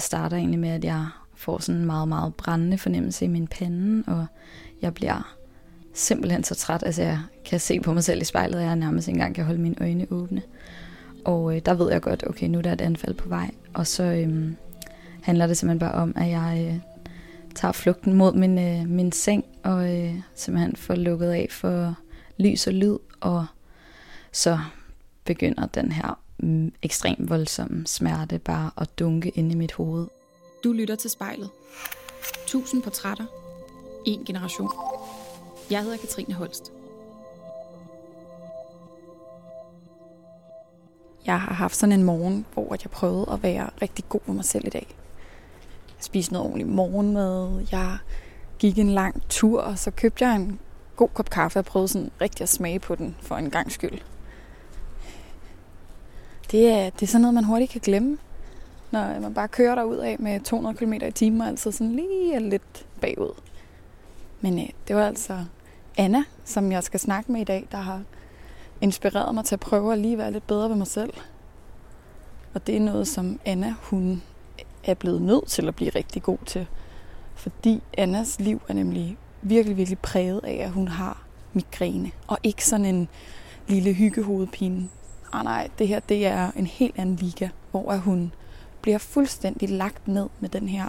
det starter egentlig med, at jeg får sådan en meget, meget brændende fornemmelse i min pande, og jeg bliver simpelthen så træt. Altså jeg kan se på mig selv i spejlet, og jeg nærmest ikke engang kan holde mine øjne åbne. Og øh, der ved jeg godt, okay, nu er der et anfald på vej. Og så øh, handler det simpelthen bare om, at jeg øh, tager flugten mod min, øh, min seng, og øh, simpelthen får lukket af for lys og lyd, og så begynder den her mm, ekstremt voldsomme smerte bare at dunke ind i mit hoved. Du lytter til spejlet. Tusind portrætter. En generation. Jeg hedder Katrine Holst. Jeg har haft sådan en morgen, hvor jeg prøvede at være rigtig god med mig selv i dag. Jeg spiste noget ordentligt morgenmad. Jeg gik en lang tur, og så købte jeg en god kop kaffe og prøvede sådan rigtig at smage på den for en gang skyld. Det er, det er sådan noget, man hurtigt kan glemme, når man bare kører derud af med 200 km i timen og altid sådan lige er lidt bagud. Men øh, det var altså Anna, som jeg skal snakke med i dag, der har inspireret mig til at prøve at lige være lidt bedre ved mig selv. Og det er noget, som Anna, hun er blevet nødt til at blive rigtig god til. Fordi Annas liv er nemlig virkelig, virkelig præget af, at hun har migræne. Og ikke sådan en lille hyggehovedpine. Ah, nej, det her det er en helt anden liga, hvor hun bliver fuldstændig lagt ned med den her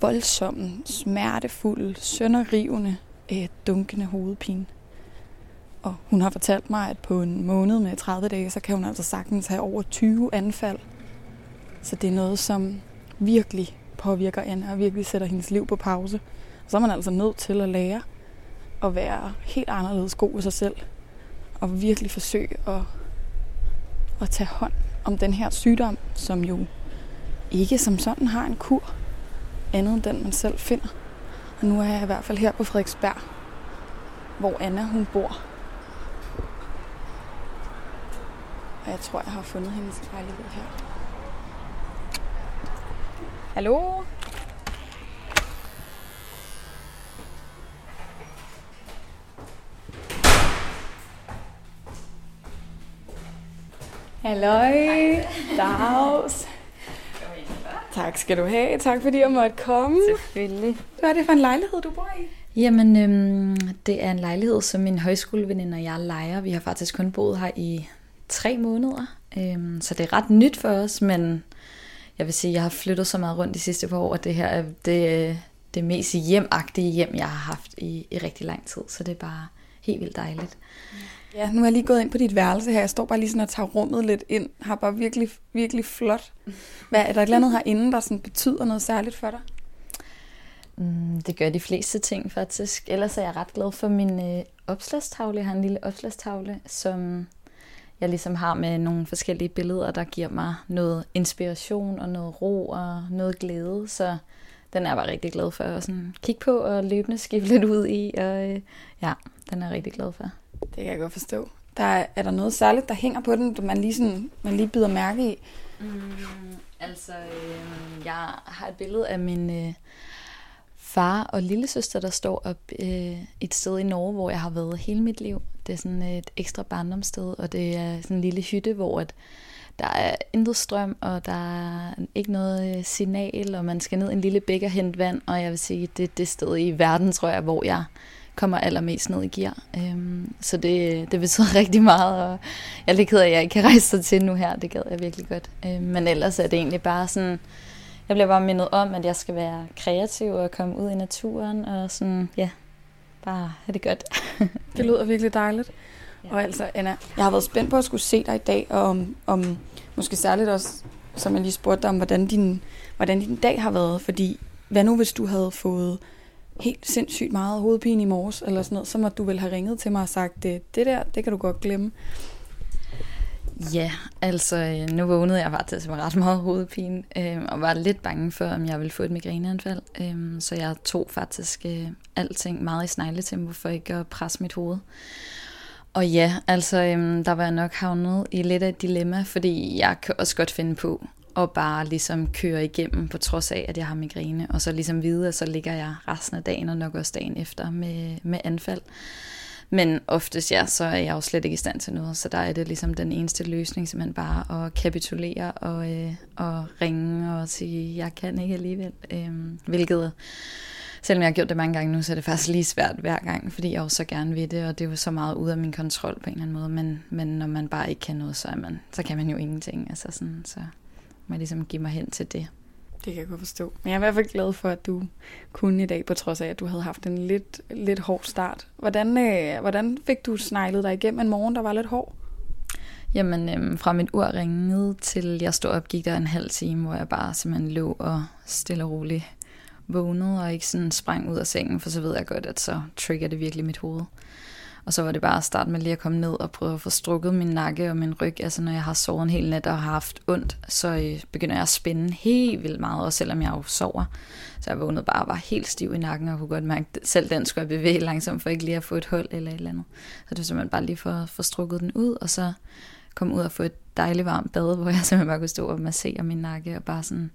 voldsomme, smertefulde, sønderrivende, øh, dunkende hovedpine. Og hun har fortalt mig, at på en måned med 30 dage, så kan hun altså sagtens have over 20 anfald. Så det er noget, som virkelig påvirker Anna og virkelig sætter hendes liv på pause. Og så er man altså nødt til at lære at være helt anderledes god ved sig selv. Og virkelig forsøge at, at tage hånd om den her sygdom, som jo ikke som sådan har en kur, andet end den man selv finder. Og nu er jeg i hvert fald her på Frederiksberg, hvor Anna hun bor. Og jeg tror, jeg har fundet hendes lejlighed her. Hallo? Halløj. Dags. Tak skal du have. Tak fordi jeg måtte komme. Selvfølgelig. Hvad er det for en lejlighed, du bor i? Jamen, øhm, det er en lejlighed, som min højskoleveninde og jeg leger. Vi har faktisk kun boet her i tre måneder, øhm, så det er ret nyt for os, men jeg vil sige, jeg har flyttet så meget rundt de sidste par år, at det her er det, det mest hjemagtige hjem, jeg har haft i, i rigtig lang tid, så det er bare helt vildt dejligt. Ja, nu er jeg lige gået ind på dit værelse her. Jeg står bare lige sådan og tager rummet lidt ind. Har bare virkelig, virkelig flot. Hvad, er der et eller andet herinde, der sådan betyder noget særligt for dig? Mm, det gør de fleste ting faktisk. Ellers er jeg ret glad for min øh, opslagstavle. Jeg har en lille opslagstavle, som jeg ligesom har med nogle forskellige billeder, der giver mig noget inspiration og noget ro og noget glæde. Så den er jeg bare rigtig glad for at sådan kigge på og løbende skifte lidt ud i. Og øh, ja, den er jeg rigtig glad for. Det kan jeg godt forstå. Der er, er der noget særligt, der hænger på den, man lige, sådan, man lige bider mærke i? Mm, altså, øh, jeg har et billede af min øh, far og lillesøster, der står op øh, et sted i Norge, hvor jeg har været hele mit liv. Det er sådan et ekstra barndomssted, og det er sådan en lille hytte, hvor at der er intet strøm, og der er ikke noget øh, signal, og man skal ned en lille bæk og hente vand, og jeg vil sige, det er det sted i verden, tror jeg, hvor jeg kommer allermest ned i gear. Øhm, så det, det betyder rigtig meget, og jeg er lidt ked af, at jeg ikke kan rejse sig til nu her. Det gad jeg virkelig godt. Øhm, men ellers er det egentlig bare sådan, jeg bliver bare mindet om, at jeg skal være kreativ og komme ud i naturen, og sådan, ja, bare have det godt. det lyder virkelig dejligt. Og altså, Anna, jeg har været spændt på at skulle se dig i dag, og om, om måske særligt også, som jeg lige spurgte dig om, hvordan din, hvordan din dag har været. Fordi, hvad nu hvis du havde fået helt sindssygt meget hovedpine i morges, eller sådan noget, så må du vel have ringet til mig og sagt, det, det der, det kan du godt glemme. Ja, altså nu vågnede jeg faktisk med ret meget hovedpine, øh, og var lidt bange for, om jeg ville få et migræneanfald. Øh, så jeg tog faktisk øh, alting meget i snegletempo for ikke at presse mit hoved. Og ja, altså øh, der var jeg nok havnet i lidt af et dilemma, fordi jeg kan også godt finde på og bare ligesom køre igennem, på trods af, at jeg har migræne, og så ligesom vide, at så ligger jeg resten af dagen, og nok også dagen efter med, med anfald. Men oftest ja, så er jeg jo slet ikke i stand til noget, så der er det ligesom den eneste løsning, simpelthen bare at kapitulere og, øh, og ringe og sige, jeg kan ikke alligevel. Øh, hvilket, selvom jeg har gjort det mange gange nu, så er det faktisk lige svært hver gang, fordi jeg jo så gerne vil det, og det er jo så meget ud af min kontrol på en eller anden måde. Men, men når man bare ikke kan noget, så, er man, så kan man jo ingenting. Altså sådan, så jeg ligesom give mig hen til det. Det kan jeg godt forstå. Men jeg er i hvert fald glad for, at du kunne i dag, på trods af, at du havde haft en lidt, lidt hård start. Hvordan, øh, hvordan fik du sneglet dig igennem en morgen, der var lidt hård? Jamen, øhm, fra mit ur ringede til jeg stod op, gik der en halv time, hvor jeg bare simpelthen lå og stille og roligt vågnede, og ikke sådan sprang ud af sengen, for så ved jeg godt, at så trigger det virkelig mit hoved. Og så var det bare at starte med lige at komme ned og prøve at få strukket min nakke og min ryg. Altså når jeg har sovet en hel nat og har haft ondt, så øh, begynder jeg at spænde helt vildt meget, også selvom jeg jo sover. Så jeg vågnede bare og var helt stiv i nakken og kunne godt mærke, at selv den skulle jeg bevæge langsomt for ikke lige at få et hul eller et eller andet. Så det var simpelthen bare lige for at få strukket den ud, og så komme ud og få et dejligt varmt bad, hvor jeg simpelthen bare kunne stå og massere min nakke og bare sådan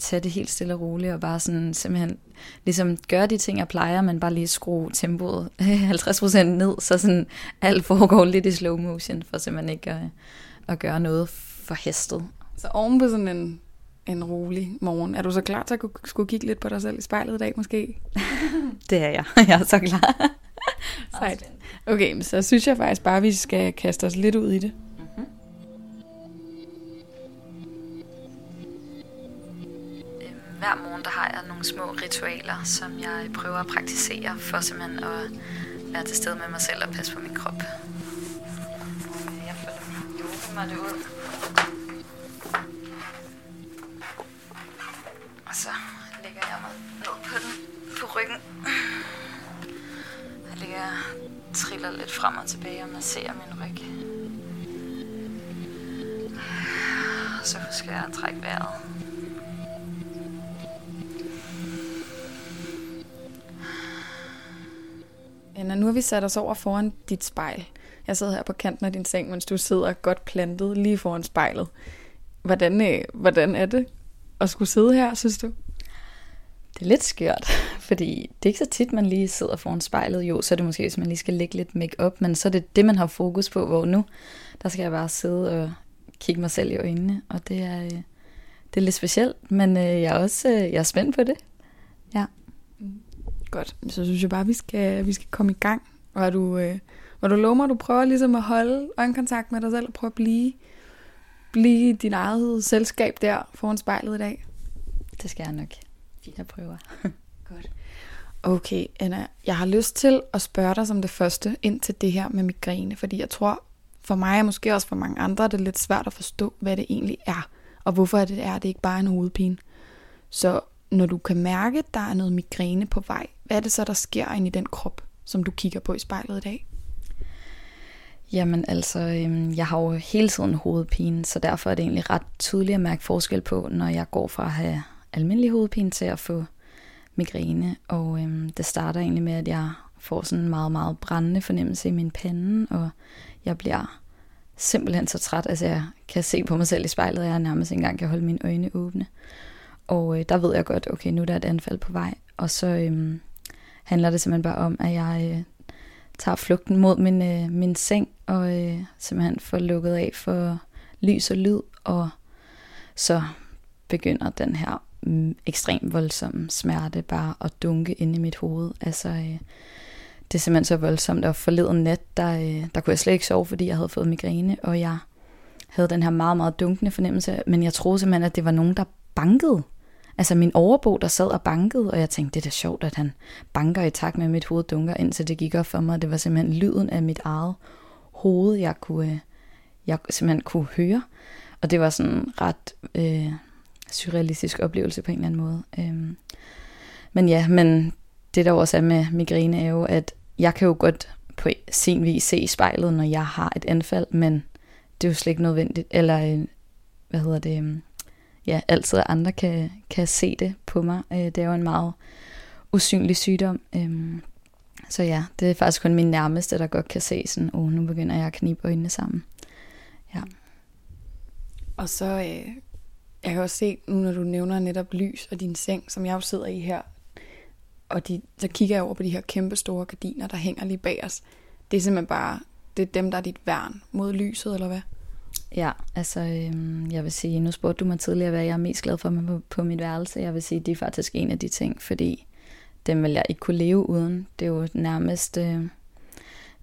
tage det helt stille og roligt, og bare sådan simpelthen ligesom gøre de ting, jeg plejer, men bare lige skrue tempoet 50% ned, så sådan alt foregår lidt i slow motion, for simpelthen ikke at, at gøre noget for hestet. Så oven på sådan en, en rolig morgen, er du så klar til at skulle kigge lidt på dig selv i spejlet i dag måske? det er jeg. Jeg er så klar. Sejt. Okay, så synes jeg faktisk bare, at vi skal kaste os lidt ud i det. Hver morgen der har jeg nogle små ritualer, som jeg prøver at praktisere for simpelthen at være til stede med mig selv og passe på min krop. Jeg følger min yoga ud. Og så lægger jeg mig ned på den på ryggen. Jeg ligger triller lidt frem og tilbage og masserer min ryg. Så husker jeg at trække vejret. Anna, nu har vi sat os over foran dit spejl. Jeg sidder her på kanten af din seng, mens du sidder godt plantet lige foran spejlet. Hvordan, øh, hvordan er det at skulle sidde her, synes du? Det er lidt skørt, fordi det er ikke så tit, man lige sidder foran spejlet. Jo, så er det måske, hvis man lige skal lægge lidt make op, men så er det det, man har fokus på, hvor nu, der skal jeg bare sidde og kigge mig selv i øjnene, og det er, øh, det er lidt specielt, men øh, jeg er også jeg er spændt på det. Ja. Godt, så synes jeg bare, vi skal, vi skal komme i gang. Og er du, øh, hvor du lover mig, du prøver ligesom at holde øjenkontakt med dig selv og prøve at blive, blive din eget selskab der foran spejlet i dag? Det skal jeg nok. Jeg prøver. Godt. Okay, Anna, jeg har lyst til at spørge dig som det første ind til det her med migræne, fordi jeg tror, for mig og måske også for mange andre, er det lidt svært at forstå, hvad det egentlig er, og hvorfor det er, det ikke bare er en hovedpine. Så når du kan mærke, at der er noget migræne på vej, hvad er det så, der sker ind i den krop, som du kigger på i spejlet i dag? Jamen altså, øhm, jeg har jo hele tiden hovedpine, så derfor er det egentlig ret tydeligt at mærke forskel på, når jeg går fra at have almindelig hovedpine til at få migræne. Og øhm, det starter egentlig med, at jeg får sådan en meget, meget brændende fornemmelse i min pande, og jeg bliver simpelthen så træt, altså jeg kan se på mig selv i spejlet, og jeg nærmest ikke engang kan holde mine øjne åbne. Og øh, der ved jeg godt, okay, nu er der et anfald på vej. Og så øhm, handler det simpelthen bare om, at jeg øh, tager flugten mod min, øh, min seng, og øh, simpelthen får lukket af for lys og lyd, og så begynder den her mm, ekstremt voldsomme smerte bare at dunke ind i mit hoved. Altså, øh, det er simpelthen så voldsomt, og forleden nat, der, øh, der kunne jeg slet ikke sove, fordi jeg havde fået migræne, og jeg havde den her meget, meget dunkende fornemmelse, men jeg troede simpelthen, at det var nogen, der bankede Altså min overbo, der sad og bankede, og jeg tænkte, det er da sjovt, at han banker i takt med, at mit hoved dunker, indtil det gik op for mig. Det var simpelthen lyden af mit eget hoved, jeg kunne, øh, jeg simpelthen kunne høre. Og det var sådan en ret øh, surrealistisk oplevelse på en eller anden måde. Øhm. Men ja, men det der også er med migræne er jo, at jeg kan jo godt på sin vis se i spejlet, når jeg har et anfald, men det er jo slet ikke nødvendigt, eller øh, hvad hedder det, øhm, ja, altid at andre kan, kan se det på mig. Øh, det er jo en meget usynlig sygdom. Øh, så ja, det er faktisk kun min nærmeste, der godt kan se sådan, åh, oh, nu begynder jeg at knibe øjnene sammen. Ja. Og så, øh, jeg kan også se, nu når du nævner netop lys og din seng, som jeg jo sidder i her, og de, så kigger jeg over på de her kæmpe store gardiner, der hænger lige bag os. det er simpelthen bare, det er dem, der er dit værn mod lyset, eller hvad? Ja, altså øhm, jeg vil sige, nu spurgte du mig tidligere, hvad jeg er mest glad for på, på mit værelse. Jeg vil sige, det er faktisk en af de ting, fordi dem vil jeg ikke kunne leve uden. Det er jo nærmest øh,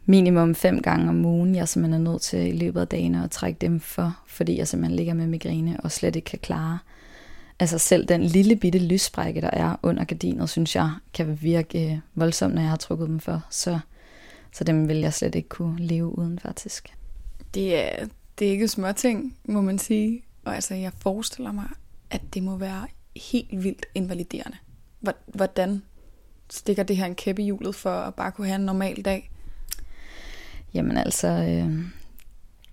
minimum fem gange om ugen, jeg simpelthen er nødt til i løbet af dagen at trække dem for, fordi jeg simpelthen ligger med migræne og slet ikke kan klare. Altså selv den lille bitte lyssprække, der er under gardinet, synes jeg kan virke øh, voldsomt, når jeg har trukket dem for. Så, så dem vil jeg slet ikke kunne leve uden faktisk. Det er, det er ikke små ting, må man sige. Og altså, jeg forestiller mig, at det må være helt vildt invaliderende. Hvordan stikker det her en kæppe i hjulet for at bare kunne have en normal dag? Jamen altså, øh,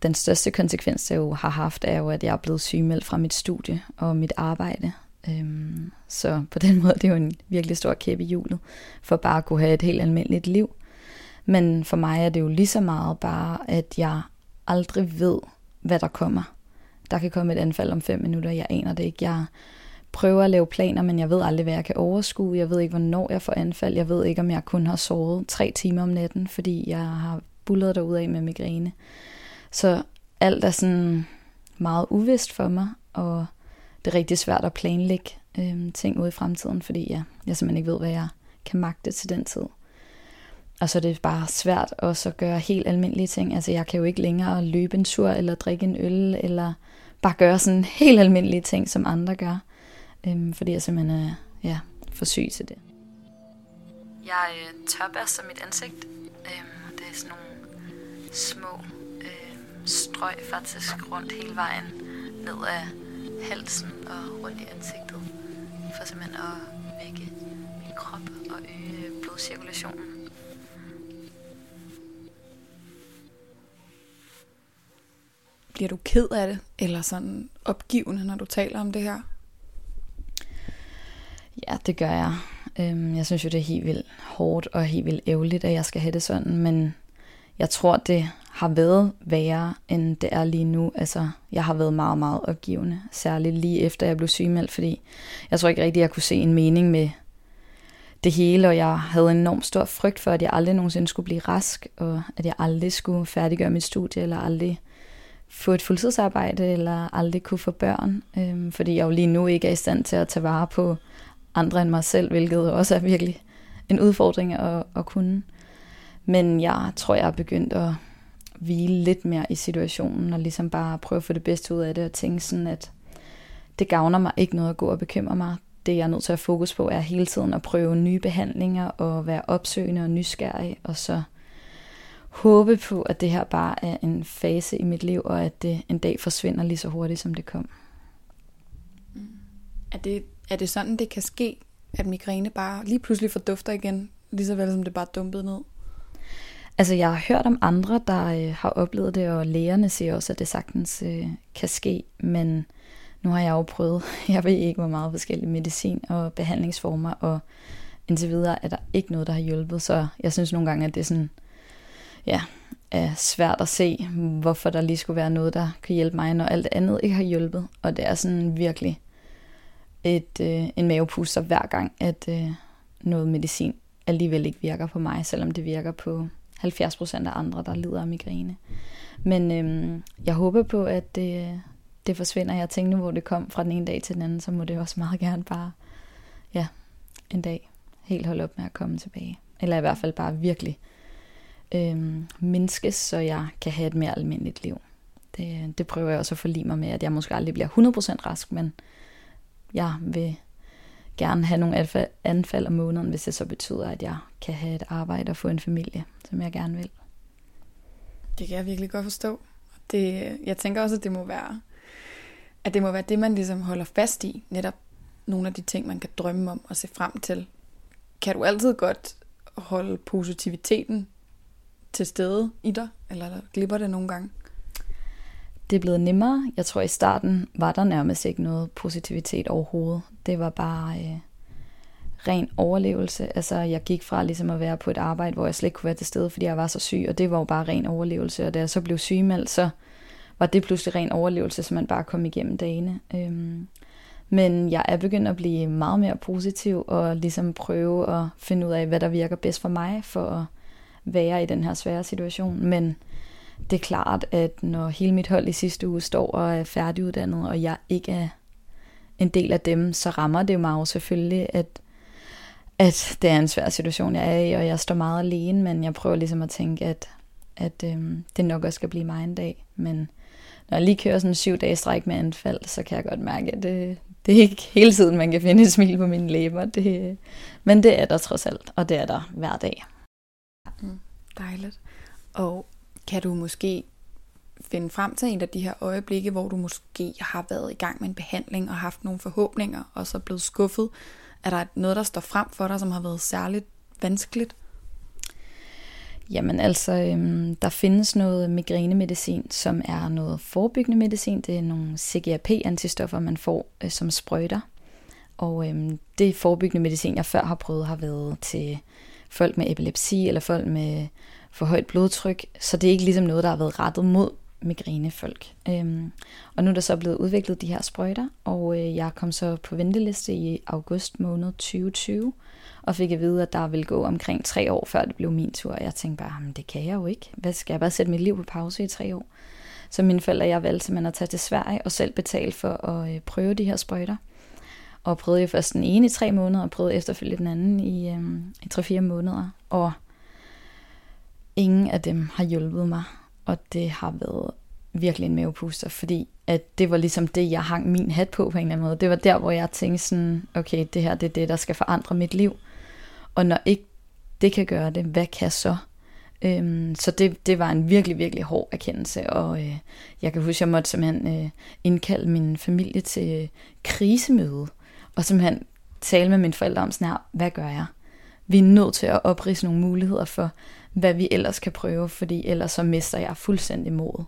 den største konsekvens, jeg jo har haft, er jo, at jeg er blevet sygemeldt fra mit studie og mit arbejde. Øhm, så på den måde det er jo en virkelig stor kæppe i hjulet, for bare at kunne have et helt almindeligt liv. Men for mig er det jo lige så meget bare, at jeg aldrig ved, hvad der kommer. Der kan komme et anfald om fem minutter, jeg aner det ikke. Jeg prøver at lave planer, men jeg ved aldrig, hvad jeg kan overskue. Jeg ved ikke, hvornår jeg får anfald. Jeg ved ikke, om jeg kun har sovet tre timer om natten, fordi jeg har bullet derud af med migræne. Så alt er sådan meget uvist for mig, og det er rigtig svært at planlægge øh, ting ud i fremtiden, fordi jeg, jeg simpelthen ikke ved, hvad jeg kan magte til den tid. Og så er det bare svært også at gøre helt almindelige ting. Altså jeg kan jo ikke længere løbe en tur, eller drikke en øl, eller bare gøre sådan helt almindelige ting, som andre gør. Øhm, fordi jeg simpelthen er ja, for syg til det. Jeg øh, tørbaster mit ansigt. Øhm, det er sådan nogle små øh, strøg faktisk rundt hele vejen ned af halsen og rundt i ansigtet. For simpelthen at vække min krop og øge blodcirkulationen. Bliver du ked af det, eller sådan opgivende, når du taler om det her? Ja, det gør jeg. Øhm, jeg synes jo, det er helt vildt hårdt og helt vildt ærgerligt, at jeg skal have det sådan, men jeg tror, det har været værre, end det er lige nu. Altså, jeg har været meget, meget opgivende, særligt lige efter jeg blev sygemeldt, fordi jeg tror ikke rigtig, jeg kunne se en mening med det hele, og jeg havde en enormt stor frygt for, at jeg aldrig nogensinde skulle blive rask, og at jeg aldrig skulle færdiggøre mit studie, eller aldrig få et fuldtidsarbejde, eller aldrig kunne få børn, øh, fordi jeg jo lige nu ikke er i stand til at tage vare på andre end mig selv, hvilket også er virkelig en udfordring at, at kunne. Men jeg tror, jeg er begyndt at hvile lidt mere i situationen, og ligesom bare prøve at få det bedste ud af det, og tænke sådan, at det gavner mig ikke noget at gå og bekymre mig. Det jeg er nødt til at fokus på er hele tiden at prøve nye behandlinger, og være opsøgende og nysgerrig, og så håbe på, at det her bare er en fase i mit liv, og at det en dag forsvinder lige så hurtigt, som det kom. Er det, er det sådan, det kan ske, at migræne bare lige pludselig fordufter igen, lige så vel som det bare dumpet ned? Altså, jeg har hørt om andre, der øh, har oplevet det, og lægerne siger også, at det sagtens øh, kan ske, men nu har jeg jo prøvet, jeg ved ikke, hvor meget forskellige medicin og behandlingsformer, og indtil videre er der ikke noget, der har hjulpet, så jeg synes nogle gange, at det er sådan, ja, er svært at se, hvorfor der lige skulle være noget, der kan hjælpe mig, når alt andet ikke har hjulpet, og det er sådan virkelig et, øh, en mavepuster hver gang, at øh, noget medicin alligevel ikke virker på mig, selvom det virker på 70% af andre, der lider af migræne. Men øh, jeg håber på, at det, det forsvinder. Jeg tænkte nu, hvor det kom fra den ene dag til den anden, så må det også meget gerne bare, ja, en dag helt holde op med at komme tilbage. Eller i hvert fald bare virkelig øhm, mindskes, så jeg kan have et mere almindeligt liv. Det, det prøver jeg også at forlige mig med, at jeg måske aldrig bliver 100% rask, men jeg vil gerne have nogle anfald om måneden, hvis det så betyder, at jeg kan have et arbejde og få en familie, som jeg gerne vil. Det kan jeg virkelig godt forstå. Det, jeg tænker også, at det må være, at det må være det, man ligesom holder fast i. Netop nogle af de ting, man kan drømme om og se frem til. Kan du altid godt holde positiviteten til stede i dig, eller glipper det nogle gange? det er blevet nemmere. Jeg tror i starten var der nærmest ikke noget positivitet overhovedet. Det var bare øh, ren overlevelse. Altså jeg gik fra ligesom at være på et arbejde, hvor jeg slet ikke kunne være til stede, fordi jeg var så syg, og det var jo bare ren overlevelse. Og da jeg så blev sygemeldt, så var det pludselig ren overlevelse, så man bare kom igennem dagene. Øhm, men jeg er begyndt at blive meget mere positiv og ligesom prøve at finde ud af, hvad der virker bedst for mig, for at være i den her svære situation. Men det er klart, at når hele mit hold i sidste uge står og er færdiguddannet, og jeg ikke er en del af dem, så rammer det mig jo selvfølgelig, at, at det er en svær situation, jeg er i, og jeg står meget alene, men jeg prøver ligesom at tænke, at, at øhm, det nok også skal blive mig en dag. Men når jeg lige kører sådan en syv dage stræk med anfald, så kan jeg godt mærke, at det, det er ikke hele tiden, man kan finde et smil på mine læber. Det, men det er der trods alt, og det er der hver dag. Mm, dejligt. Og kan du måske finde frem til en af de her øjeblikke, hvor du måske har været i gang med en behandling og haft nogle forhåbninger, og så blevet skuffet? Er der noget, der står frem for dig, som har været særligt vanskeligt? Jamen altså, øhm, der findes noget migrænemedicin, som er noget forebyggende medicin. Det er nogle CGRP-antistoffer, man får øh, som sprøjter. Og øhm, det forebyggende medicin, jeg før har prøvet, har været til folk med epilepsi eller folk med for højt blodtryk. Så det er ikke ligesom noget, der har været rettet mod migrænefolk. Øhm, og nu er der så blevet udviklet de her sprøjter, og øh, jeg kom så på venteliste i august måned 2020, og fik at vide, at der ville gå omkring tre år, før det blev min tur. Og jeg tænkte bare, det kan jeg jo ikke. Hvad skal jeg bare sætte mit liv på pause i tre år? Så mine forældre og jeg valgte simpelthen at tage til Sverige og selv betale for at øh, prøve de her sprøjter. Og prøvede jo først den ene i tre måneder, og prøvede efterfølgende den anden i, øh, i tre-fire måneder. Og ingen af dem har hjulpet mig, og det har været virkelig en mavepuster, fordi at det var ligesom det, jeg hang min hat på på en eller anden måde. Det var der, hvor jeg tænkte sådan, okay, det her det er det, der skal forandre mit liv. Og når ikke det kan gøre det, hvad kan så? Øhm, så det, det var en virkelig, virkelig hård erkendelse, og øh, jeg kan huske, at jeg måtte simpelthen øh, indkalde min familie til øh, krisemøde, og simpelthen tale med mine forældre om sådan her, hvad gør jeg? Vi er nødt til at oprise nogle muligheder for, hvad vi ellers kan prøve, fordi ellers så mister jeg fuldstændig modet.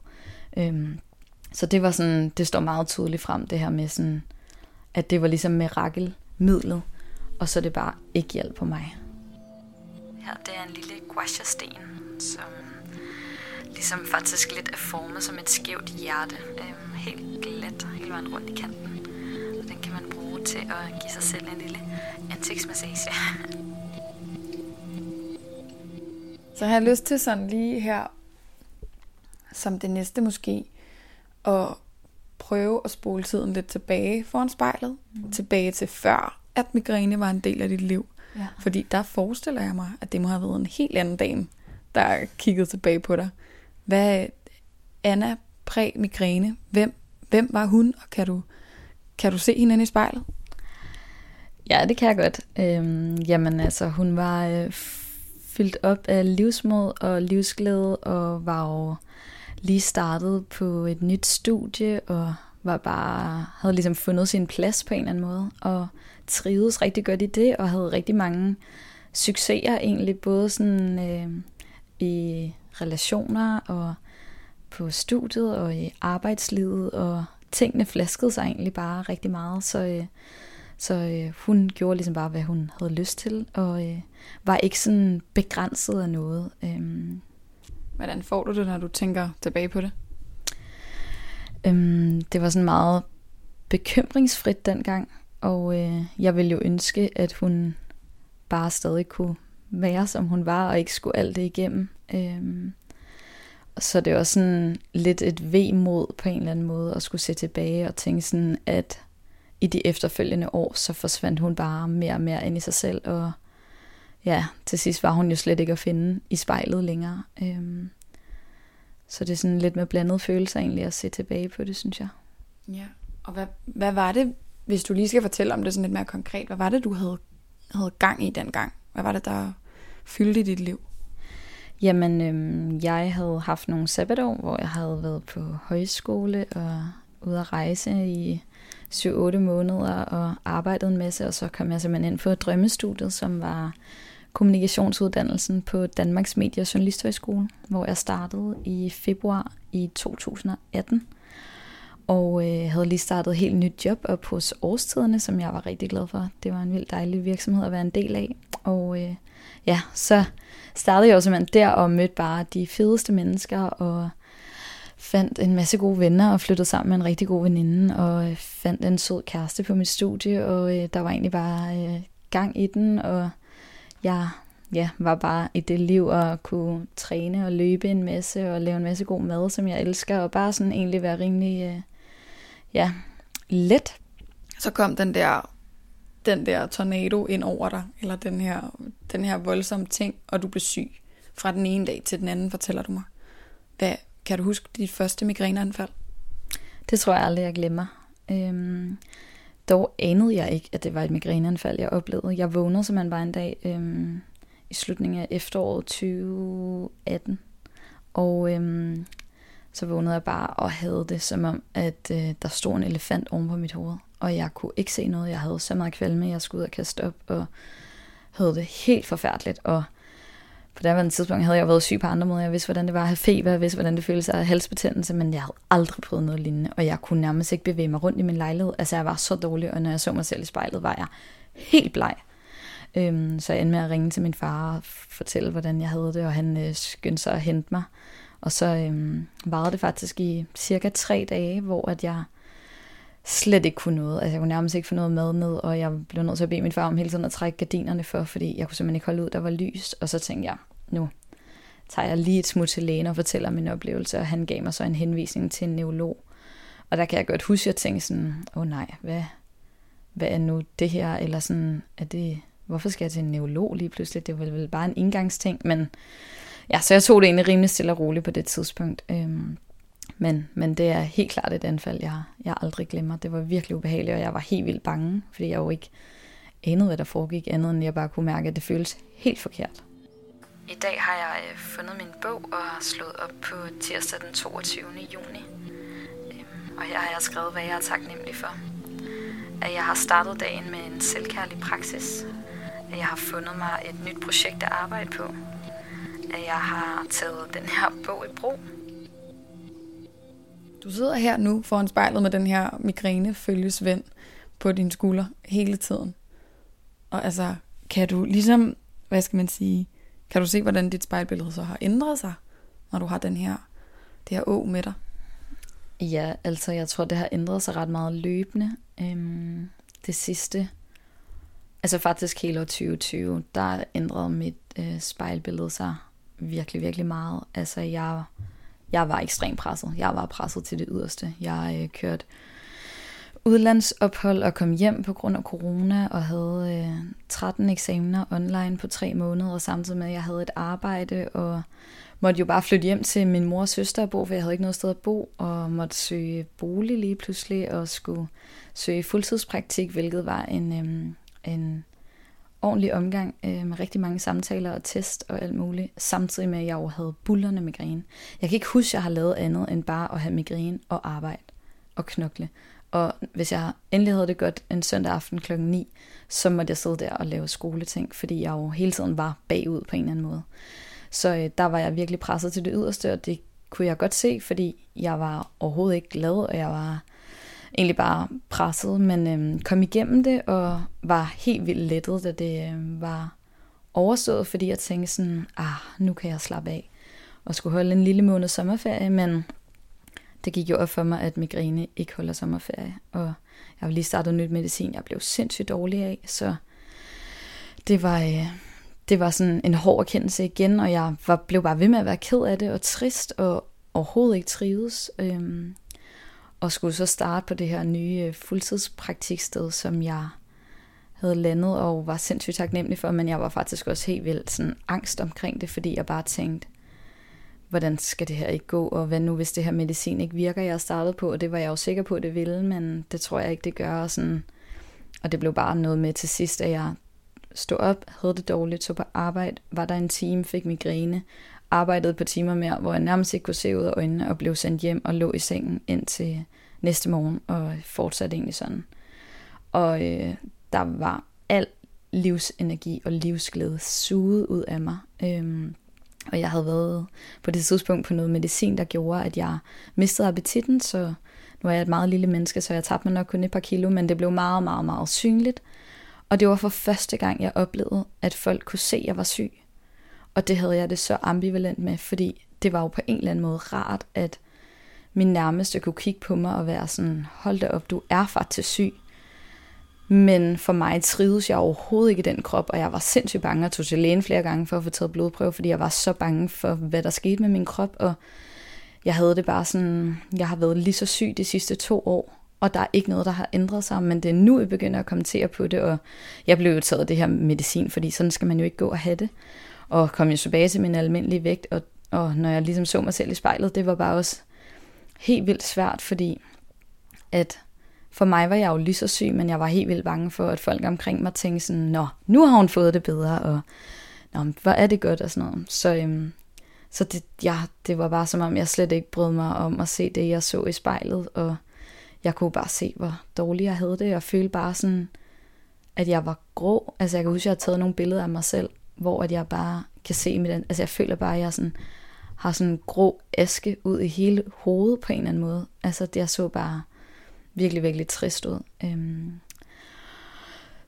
Øhm, så det var sådan, det står meget tydeligt frem, det her med sådan, at det var ligesom mirakelmidlet, og så det bare ikke hjalp på mig. Her, det er en lille guasha-sten, som ligesom faktisk lidt er formet som et skævt hjerte. Øhm, helt glat, hele vejen rundt i kanten. Og den kan man bruge til at give sig selv en lille ansigtsmassage. Så har jeg lyst til sådan lige her, som det næste måske, at prøve at spole tiden lidt tilbage foran spejlet. Mm. Tilbage til før, at migræne var en del af dit liv. Ja. Fordi der forestiller jeg mig, at det må have været en helt anden dame, der kiggede tilbage på dig. Hvad Anna præ-migræne, hvem, hvem var hun, og kan du, kan du se hende i spejlet? Ja, det kan jeg godt. Øhm, jamen altså, hun var øh, fyldt op af livsmod og livsglæde, og var jo lige startet på et nyt studie, og var bare, havde ligesom fundet sin plads på en eller anden måde, og trivedes rigtig godt i det, og havde rigtig mange succeser egentlig, både sådan øh, i relationer, og på studiet, og i arbejdslivet, og tingene flaskede sig egentlig bare rigtig meget, så, øh, så øh, hun gjorde ligesom bare, hvad hun havde lyst til, og øh, var ikke sådan begrænset af noget. Øhm. Hvordan får du det, når du tænker tilbage på det? Øhm, det var sådan meget bekymringsfrit dengang, og øh, jeg ville jo ønske, at hun bare stadig kunne være, som hun var, og ikke skulle alt det igennem. Øhm, så det var sådan lidt et vemod på en eller anden måde, at skulle se tilbage og tænke sådan, at i de efterfølgende år, så forsvandt hun bare mere og mere ind i sig selv, og ja, til sidst var hun jo slet ikke at finde i spejlet længere. Øhm, så det er sådan lidt med blandede følelser egentlig at se tilbage på det, synes jeg. Ja, og hvad, hvad var det, hvis du lige skal fortælle om det sådan lidt mere konkret, hvad var det, du havde, havde gang i dengang? Hvad var det, der fyldte i dit liv? Jamen, øhm, jeg havde haft nogle sabbatår, hvor jeg havde været på højskole og ude at rejse i 7-8 måneder og arbejdet en masse, og så kom jeg simpelthen ind på drømmestudiet, som var kommunikationsuddannelsen på Danmarks Medie- og Journalisthøjskole, hvor jeg startede i februar i 2018. Og øh, havde lige startet et helt nyt job op hos Årstiderne, som jeg var rigtig glad for. Det var en vildt dejlig virksomhed at være en del af. Og øh, ja, så startede jeg jo simpelthen der og mødte bare de fedeste mennesker og fandt en masse gode venner og flyttede sammen med en rigtig god veninde og øh, fandt en sød kæreste på mit studie, og øh, der var egentlig bare øh, gang i den, og jeg ja, var bare i det liv og kunne træne og løbe en masse og lave en masse god mad, som jeg elsker, og bare sådan egentlig være rimelig, øh, ja, let. Så kom den der, den der tornado ind over dig, eller den her, den her voldsomme ting, og du blev syg fra den ene dag til den anden, fortæller du mig. Hvad, kan du huske dit første migræneanfald? Det tror jeg aldrig, jeg glemmer. Øhm, dog anede jeg ikke, at det var et migræneanfald, jeg oplevede. Jeg vågnede simpelthen bare en dag øhm, i slutningen af efteråret 2018. Og øhm, så vågnede jeg bare og havde det som om, at øh, der stod en elefant oven på mit hoved. Og jeg kunne ikke se noget. Jeg havde så meget kvalme, jeg skulle ud og kaste op, og havde det helt forfærdeligt. Og på det tidspunkt havde jeg været syg på andre måder. Jeg vidste, hvordan det var at have feber, jeg vidste, hvordan det føltes at have halsbetændelse, men jeg havde aldrig prøvet noget lignende, og jeg kunne nærmest ikke bevæge mig rundt i min lejlighed. Altså, jeg var så dårlig, og når jeg så mig selv i spejlet, var jeg helt bleg. Øhm, så jeg endte med at ringe til min far og fortælle, hvordan jeg havde det, og han øh, skyndte sig at hente mig. Og så øhm, varede det faktisk i cirka tre dage, hvor at jeg slet ikke kunne noget. Altså jeg kunne nærmest ikke få noget mad ned, og jeg blev nødt til at bede min far om hele tiden at trække gardinerne for, fordi jeg kunne simpelthen ikke holde ud, der var lys. Og så tænkte jeg, nu tager jeg lige et smut til lægen og fortæller min oplevelse, og han gav mig så en henvisning til en neurolog. Og der kan jeg godt huske, at jeg tænkte sådan, åh oh, nej, hvad, hvad er nu det her, eller sådan, er det, hvorfor skal jeg til en neurolog lige pludselig? Det var vel bare en indgangsting, men ja, så jeg tog det egentlig rimelig stille og roligt på det tidspunkt. Øhm, men, men det er helt klart et anfald, jeg, jeg aldrig glemmer. Det var virkelig ubehageligt, og jeg var helt vildt bange, fordi jeg jo ikke anede, hvad der foregik, andet end jeg bare kunne mærke, at det føles helt forkert. I dag har jeg øh, fundet min bog og slået op på tirsdag den 22. juni. Øhm, og her har jeg skrevet, hvad jeg er taknemmelig for. At jeg har startet dagen med en selvkærlig praksis. At jeg har fundet mig et nyt projekt at arbejde på. At jeg har taget den her bog i brug du sidder her nu foran spejlet med den her migræne følgesvend på din skulder hele tiden. Og altså, kan du ligesom, hvad skal man sige, kan du se, hvordan dit spejlbillede så har ændret sig, når du har den her, det her å med dig? Ja, altså jeg tror, det har ændret sig ret meget løbende. Øhm, det sidste, altså faktisk hele år 2020, der ændrede mit øh, spejlbillede sig virkelig, virkelig meget. Altså jeg jeg var ekstremt presset. Jeg var presset til det yderste. Jeg øh, kørte udlandsophold og kom hjem på grund af corona og havde øh, 13 eksamener online på tre måneder, samtidig med at jeg havde et arbejde og måtte jo bare flytte hjem til min mor og søster og bo, for jeg havde ikke noget sted at bo, og måtte søge bolig lige pludselig og skulle søge fuldtidspraktik, hvilket var en, øh, en ordentlig omgang øh, med rigtig mange samtaler og test og alt muligt, samtidig med, at jeg jo havde bullerne migræne. Jeg kan ikke huske, at jeg har lavet andet end bare at have migræne og arbejde og knokle. Og hvis jeg endelig havde det godt en søndag aften klokken 9, så måtte jeg sidde der og lave skoleting, fordi jeg jo hele tiden var bagud på en eller anden måde. Så øh, der var jeg virkelig presset til det yderste, og det kunne jeg godt se, fordi jeg var overhovedet ikke glad, og jeg var egentlig bare presset, men øhm, kom igennem det og var helt vildt lettet, da det øhm, var overstået, fordi jeg tænkte sådan, ah, nu kan jeg slappe af og skulle holde en lille måned sommerferie, men det gik jo op for mig, at migræne ikke holder sommerferie, og jeg har lige startet nyt medicin, jeg blev sindssygt dårlig af, så det var, øh, det var sådan en hård erkendelse igen, og jeg var, blev bare ved med at være ked af det og trist, og overhovedet ikke trives. Øhm, og skulle så starte på det her nye øh, fuldtidspraktiksted, som jeg havde landet og var sindssygt taknemmelig for, men jeg var faktisk også helt vildt sådan angst omkring det, fordi jeg bare tænkte, hvordan skal det her ikke gå, og hvad nu hvis det her medicin ikke virker, jeg startede på, og det var jeg jo sikker på, at det ville, men det tror jeg ikke, det gør, og, sådan, og det blev bare noget med til sidst, at jeg stod op, havde det dårligt, så på arbejde, var der en time, fik migræne, arbejdede på timer mere, hvor jeg nærmest ikke kunne se ud af øjnene, og blev sendt hjem og lå i sengen indtil næste morgen, og fortsatte egentlig sådan. Og øh, der var al livsenergi og livsglæde suget ud af mig. Øhm, og jeg havde været på det tidspunkt på noget medicin, der gjorde, at jeg mistede appetitten, så nu er jeg et meget lille menneske, så jeg tabte mig nok kun et par kilo, men det blev meget, meget, meget synligt. Og det var for første gang, jeg oplevede, at folk kunne se, at jeg var syg. Og det havde jeg det så ambivalent med, fordi det var jo på en eller anden måde rart, at min nærmeste kunne kigge på mig og være sådan, hold da op, du er faktisk syg. Men for mig trives jeg overhovedet ikke i den krop, og jeg var sindssygt bange og tog til lægen flere gange for at få taget blodprøve, fordi jeg var så bange for, hvad der skete med min krop, og jeg havde det bare sådan, jeg har været lige så syg de sidste to år, og der er ikke noget, der har ændret sig, men det er nu, jeg begynder at kommentere på det, og jeg blev jo taget det her medicin, fordi sådan skal man jo ikke gå og have det, og kom jo tilbage til min almindelige vægt, og, og når jeg ligesom så mig selv i spejlet, det var bare også helt vildt svært, fordi at for mig var jeg jo lige så syg, men jeg var helt vildt bange for, at folk omkring mig tænkte sådan, nå, nu har hun fået det bedre, og nå, hvor er det godt, og sådan noget. Så, øhm, så det, ja, det var bare som om, jeg slet ikke brød mig om at se det, jeg så i spejlet, og jeg kunne bare se, hvor dårligt jeg havde det. og følte bare sådan, at jeg var grå. Altså jeg kan huske, at jeg havde taget nogle billeder af mig selv, hvor at jeg bare kan se med den, altså jeg føler bare, at jeg sådan, har sådan en grå aske ud i hele hovedet på en eller anden måde. Altså det jeg så bare virkelig, virkelig trist ud. Øhm.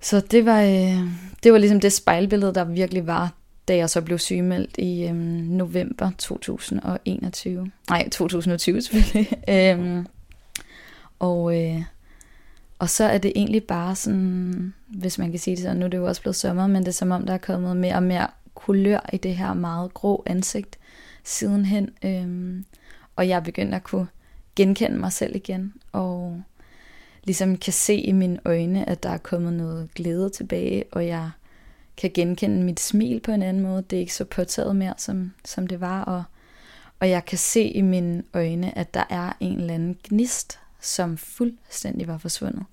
Så det var, øh, det var ligesom det spejlbillede, der virkelig var, da jeg så blev sygemeldt i øh, november 2021. Nej, 2020 selvfølgelig. øhm, og, øh, og så er det egentlig bare sådan, hvis man kan sige det sådan, nu er det jo også blevet sommer, men det er som om, der er kommet mere og mere kulør i det her meget grå ansigt sidenhen. Øhm, og jeg er begyndt at kunne genkende mig selv igen, og ligesom kan se i mine øjne, at der er kommet noget glæde tilbage, og jeg kan genkende mit smil på en anden måde. Det er ikke så påtaget mere, som, som det var, og, og jeg kan se i mine øjne, at der er en eller anden gnist, som fuldstændig var forsvundet,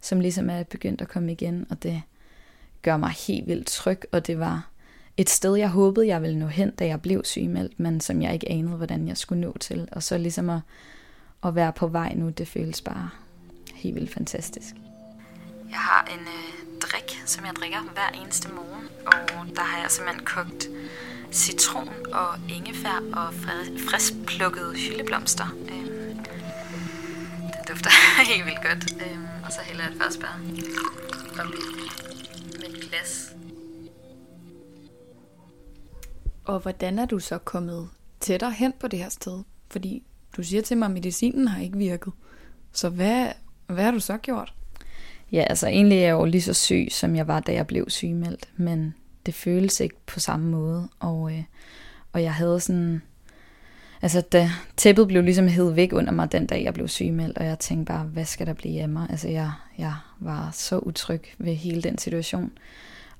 som ligesom er begyndt at komme igen, og det gør mig helt vildt tryg, og det var et sted, jeg håbede, jeg ville nå hen, da jeg blev sygemeldt, men som jeg ikke anede, hvordan jeg skulle nå til. Og så ligesom at, at være på vej nu, det føles bare helt vildt fantastisk. Jeg har en øh, drik, som jeg drikker hver eneste morgen, og der har jeg simpelthen kogt citron og ingefær og friskplukket hyldeblomster. øh, dufter helt vildt godt. Øhm, og så hælder jeg et først bare op med et glas. Og hvordan er du så kommet tættere hen på det her sted? Fordi du siger til mig, at medicinen har ikke virket. Så hvad, hvad har du så gjort? Ja, altså egentlig er jeg jo lige så syg, som jeg var, da jeg blev sygemeldt. Men det føles ikke på samme måde. Og, øh, og jeg havde sådan... Altså, da tæppet blev ligesom hævet væk under mig den dag, jeg blev sygemeldt, og jeg tænkte bare, hvad skal der blive af mig? Altså, jeg, jeg var så utryg ved hele den situation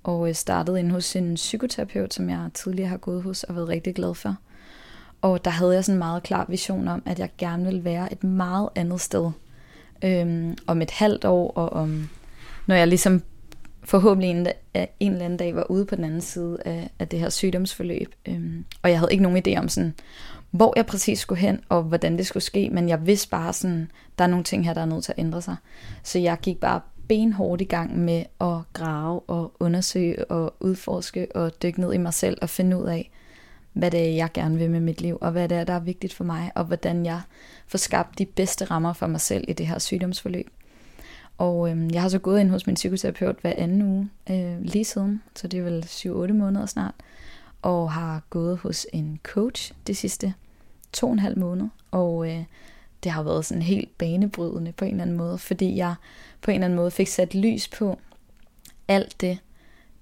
og øh, startede ind hos en psykoterapeut, som jeg tidligere har gået hos og været rigtig glad for. Og der havde jeg sådan en meget klar vision om, at jeg gerne ville være et meget andet sted øhm, om et halvt år, og om når jeg ligesom forhåbentlig en, en eller anden dag var ude på den anden side af, af det her sygdomsforløb. Øhm, og jeg havde ikke nogen idé om sådan, hvor jeg præcis skulle hen, og hvordan det skulle ske, men jeg vidste bare sådan, der er nogle ting her, der er nødt til at ændre sig. Så jeg gik bare benhårdt i gang med at grave og undersøge og udforske og dykke ned i mig selv og finde ud af, hvad det er, jeg gerne vil med mit liv, og hvad det er, der er vigtigt for mig, og hvordan jeg får skabt de bedste rammer for mig selv i det her sygdomsforløb. Og øhm, jeg har så gået ind hos min psykoterapeut hver anden uge øh, lige siden, så det er vel 7-8 måneder snart, og har gået hos en coach de sidste to og en halv måned, og øh, det har været sådan helt banebrydende på en eller anden måde, fordi jeg på en eller anden måde fik sat lys på alt det,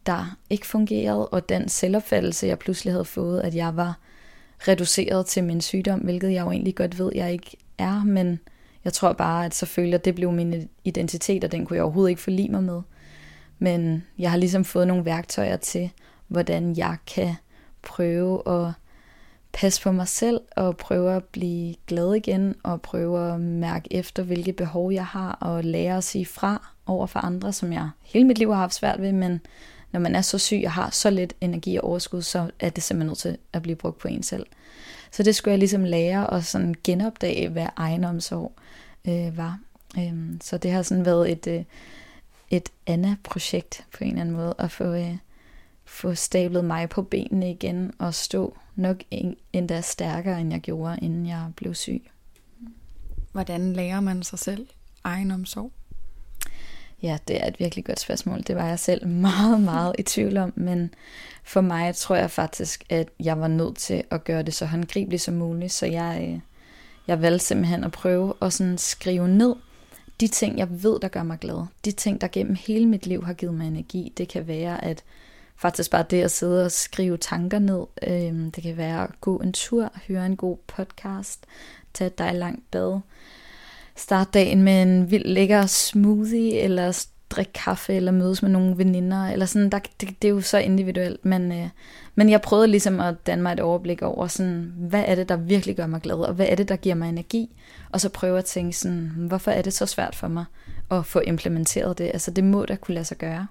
der ikke fungerede, og den selvopfattelse, jeg pludselig havde fået, at jeg var reduceret til min sygdom, hvilket jeg jo egentlig godt ved, jeg ikke er, men jeg tror bare, at selvfølgelig at det blev min identitet, og den kunne jeg overhovedet ikke forlige mig med. Men jeg har ligesom fået nogle værktøjer til, hvordan jeg kan prøve at passe på mig selv og prøve at blive glad igen og prøve at mærke efter, hvilke behov jeg har og lære at sige fra over for andre, som jeg hele mit liv har haft svært ved, men når man er så syg og har så lidt energi og overskud, så er det simpelthen nødt til at blive brugt på en selv. Så det skulle jeg ligesom lære og sådan genopdage, hvad egenomsorg øh, var. Øhm, så det har sådan været et, øh, et andet projekt på en eller anden måde, at få, øh, få stablet mig på benene igen og stå nok endda stærkere, end jeg gjorde, inden jeg blev syg. Hvordan lærer man sig selv egen omsorg? Ja, det er et virkelig godt spørgsmål. Det var jeg selv meget, meget i tvivl om, men for mig tror jeg faktisk, at jeg var nødt til at gøre det så håndgribeligt som muligt, så jeg, øh, jeg valgte simpelthen at prøve at sådan skrive ned de ting, jeg ved, der gør mig glad, de ting, der gennem hele mit liv har givet mig energi, det kan være, at faktisk bare det at sidde og skrive tanker ned, øh, det kan være at gå en tur, høre en god podcast, tage et dejligt langt bad, starte dagen med en vild lækker smoothie, eller drikke kaffe, eller mødes med nogle veninder, eller sådan, der, det, det er jo så individuelt, men, øh, men jeg prøvede ligesom at danne mig et overblik over, sådan, hvad er det, der virkelig gør mig glad, og hvad er det, der giver mig energi, og så prøve at tænke sådan, hvorfor er det så svært for mig at få implementeret det, altså det må da kunne lade sig gøre.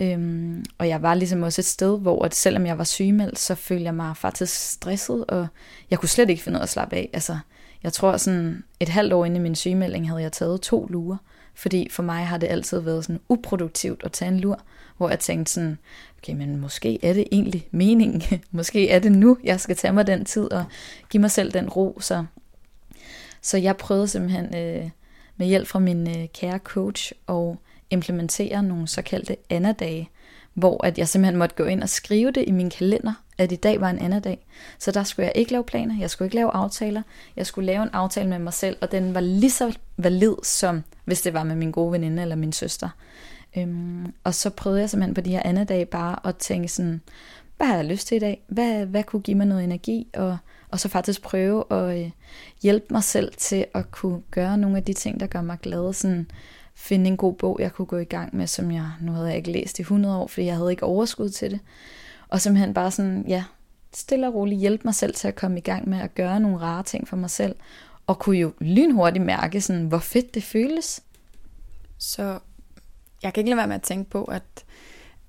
Øhm, og jeg var ligesom også et sted, hvor at selvom jeg var sygemeldt, så følte jeg mig faktisk stresset, og jeg kunne slet ikke finde ud af at slappe af. Altså, jeg tror sådan et halvt år inde i min sygemelding havde jeg taget to lurer, fordi for mig har det altid været sådan uproduktivt at tage en lur, hvor jeg tænkte sådan, okay, men måske er det egentlig meningen. måske er det nu, jeg skal tage mig den tid og give mig selv den ro. Så, så jeg prøvede simpelthen øh, med hjælp fra min øh, kære coach og implementere nogle såkaldte anadage, hvor at jeg simpelthen måtte gå ind og skrive det i min kalender, at i dag var en anden dag. Så der skulle jeg ikke lave planer, jeg skulle ikke lave aftaler, jeg skulle lave en aftale med mig selv, og den var lige så valid som hvis det var med min gode veninde eller min søster. Øhm, og så prøvede jeg simpelthen på de her anden dage bare at tænke sådan, hvad har jeg lyst til i dag? Hvad, hvad kunne give mig noget energi? Og, og så faktisk prøve at øh, hjælpe mig selv til at kunne gøre nogle af de ting, der gør mig glad. Sådan, finde en god bog, jeg kunne gå i gang med, som jeg, nu havde jeg ikke læst i 100 år, fordi jeg havde ikke overskud til det. Og simpelthen bare sådan, ja, stille og roligt hjælpe mig selv til at komme i gang med at gøre nogle rare ting for mig selv, og kunne jo lynhurtigt mærke, sådan, hvor fedt det føles. Så jeg kan ikke lade være med at tænke på, at,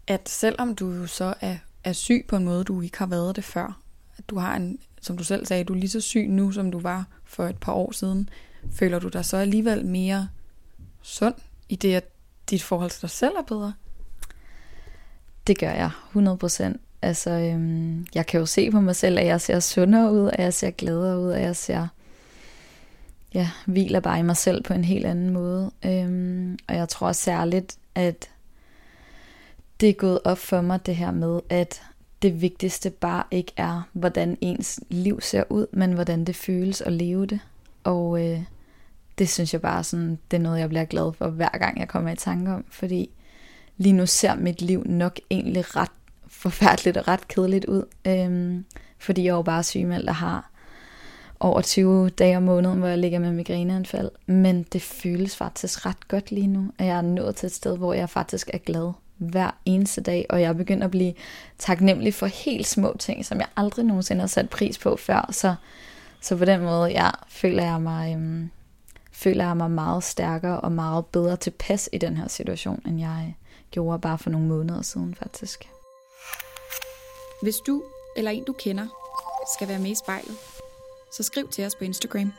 at selvom du jo så er, er syg på en måde, du ikke har været det før, at du har en, som du selv sagde, du er lige så syg nu, som du var for et par år siden, føler du dig så alligevel mere sund i det, at dit forhold til dig selv er bedre? Det gør jeg, 100 procent. Altså, øhm, jeg kan jo se på mig selv, at jeg ser sundere ud, at jeg ser gladere ud, at jeg ser, ja, hviler bare i mig selv på en helt anden måde. Øhm, og jeg tror særligt, at det er gået op for mig det her med, at det vigtigste bare ikke er, hvordan ens liv ser ud, men hvordan det føles at leve det. Og øh, det synes jeg bare sådan, det er noget, jeg bliver glad for, hver gang jeg kommer i tanke om, fordi lige nu ser mit liv nok egentlig ret forfærdeligt og ret kedeligt ud, øhm, fordi jeg jo bare sygemeldt og har over 20 dage om måneden, hvor jeg ligger med migræneanfald. Men det føles faktisk ret godt lige nu, at jeg er nået til et sted, hvor jeg faktisk er glad hver eneste dag, og jeg er begyndt at blive taknemmelig for helt små ting, som jeg aldrig nogensinde har sat pris på før. Så, så på den måde, ja, føler jeg mig, øhm, føler jeg mig meget stærkere og meget bedre tilpas i den her situation, end jeg gjorde bare for nogle måneder siden faktisk. Hvis du eller en du kender skal være med i spejlet, så skriv til os på Instagram.